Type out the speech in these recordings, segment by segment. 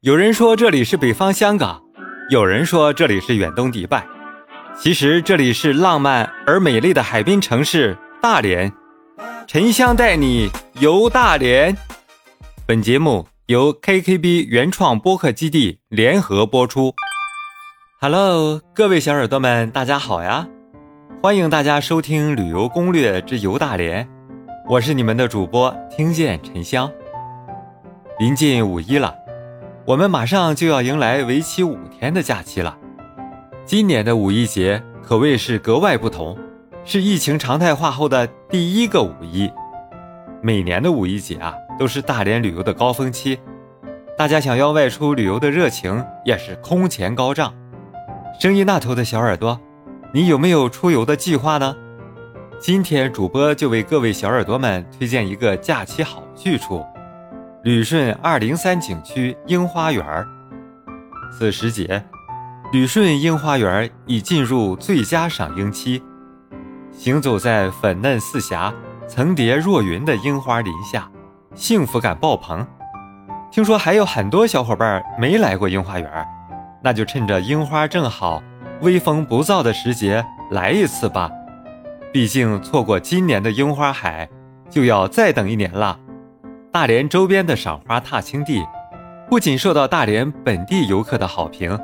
有人说这里是北方香港，有人说这里是远东迪拜，其实这里是浪漫而美丽的海滨城市大连。沉香带你游大连。本节目由 KKB 原创播客基地联合播出。Hello，各位小耳朵们，大家好呀！欢迎大家收听旅游攻略之游大连，我是你们的主播听见沉香。临近五一了。我们马上就要迎来为期五天的假期了。今年的五一节可谓是格外不同，是疫情常态化后的第一个五一。每年的五一节啊，都是大连旅游的高峰期，大家想要外出旅游的热情也是空前高涨。声音那头的小耳朵，你有没有出游的计划呢？今天主播就为各位小耳朵们推荐一个假期好去处。旅顺二零三景区樱花园，此时节，旅顺樱花园已进入最佳赏樱期。行走在粉嫩似霞、层叠若云的樱花林下，幸福感爆棚。听说还有很多小伙伴没来过樱花园，那就趁着樱花正好、微风不燥的时节来一次吧。毕竟错过今年的樱花海，就要再等一年了。大连周边的赏花踏青地，不仅受到大连本地游客的好评，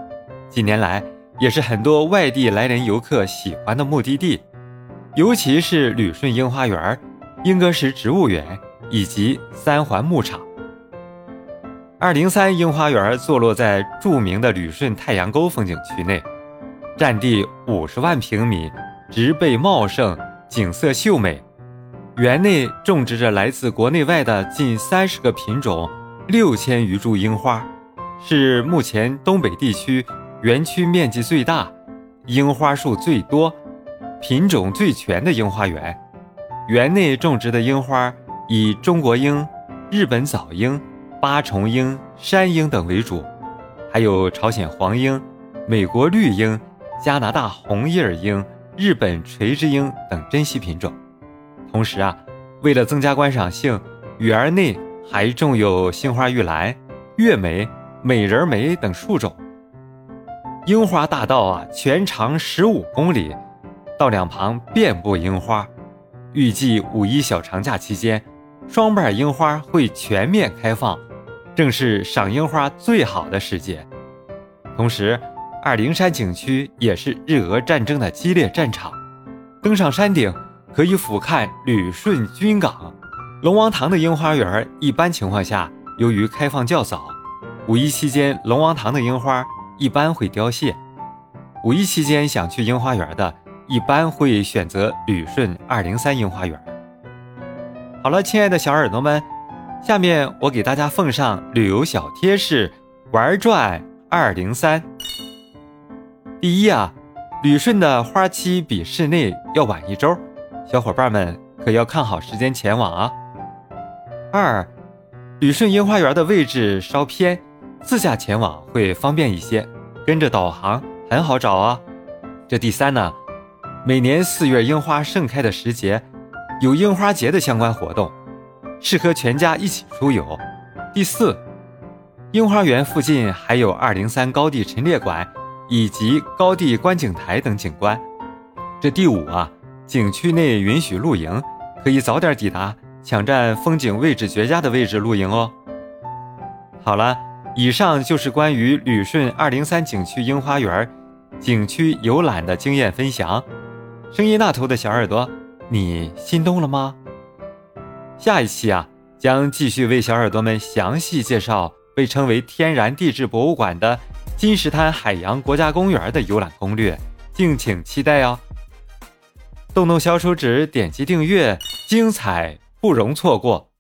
近年来也是很多外地来人游客喜欢的目的地。尤其是旅顺樱花园、莺歌石植物园以及三环牧场。二零三樱花园坐落在著名的旅顺太阳沟风景区内，占地五十万平米，植被茂盛，景色秀美。园内种植着来自国内外的近三十个品种，六千余株樱花，是目前东北地区园区面积最大、樱花树最多、品种最全的樱花园。园内种植的樱花以中国樱、日本早樱、八重樱、山樱等为主，还有朝鲜黄樱、美国绿樱、加拿大红叶樱、日本垂枝樱等珍稀品种。同时啊，为了增加观赏性，园内还种有杏花玉兰、月梅、美人梅等树种。樱花大道啊，全长十五公里，道两旁遍布樱花。预计五一小长假期间，双瓣樱花会全面开放，正是赏樱花最好的时节。同时，二灵山景区也是日俄战争的激烈战场，登上山顶。可以俯瞰旅顺军港，龙王塘的樱花园一般情况下，由于开放较早，五一期间龙王塘的樱花一般会凋谢。五一期间想去樱花园的，一般会选择旅顺二零三樱花园。好了，亲爱的小耳朵们，下面我给大家奉上旅游小贴士：玩转二零三。第一啊，旅顺的花期比市内要晚一周。小伙伴们可要看好时间前往啊！二，旅顺樱花园的位置稍偏，自驾前往会方便一些，跟着导航很好找啊。这第三呢，每年四月樱花盛开的时节，有樱花节的相关活动，适合全家一起出游。第四，樱花园附近还有二零三高地陈列馆以及高地观景台等景观。这第五啊。景区内允许露营，可以早点抵达，抢占风景位置绝佳的位置露营哦。好了，以上就是关于旅顺二零三景区樱花园景区游览的经验分享。声音那头的小耳朵，你心动了吗？下一期啊，将继续为小耳朵们详细介绍被称为天然地质博物馆的金石滩海洋国家公园的游览攻略，敬请期待哦。动动小手指，点击订阅，精彩不容错过。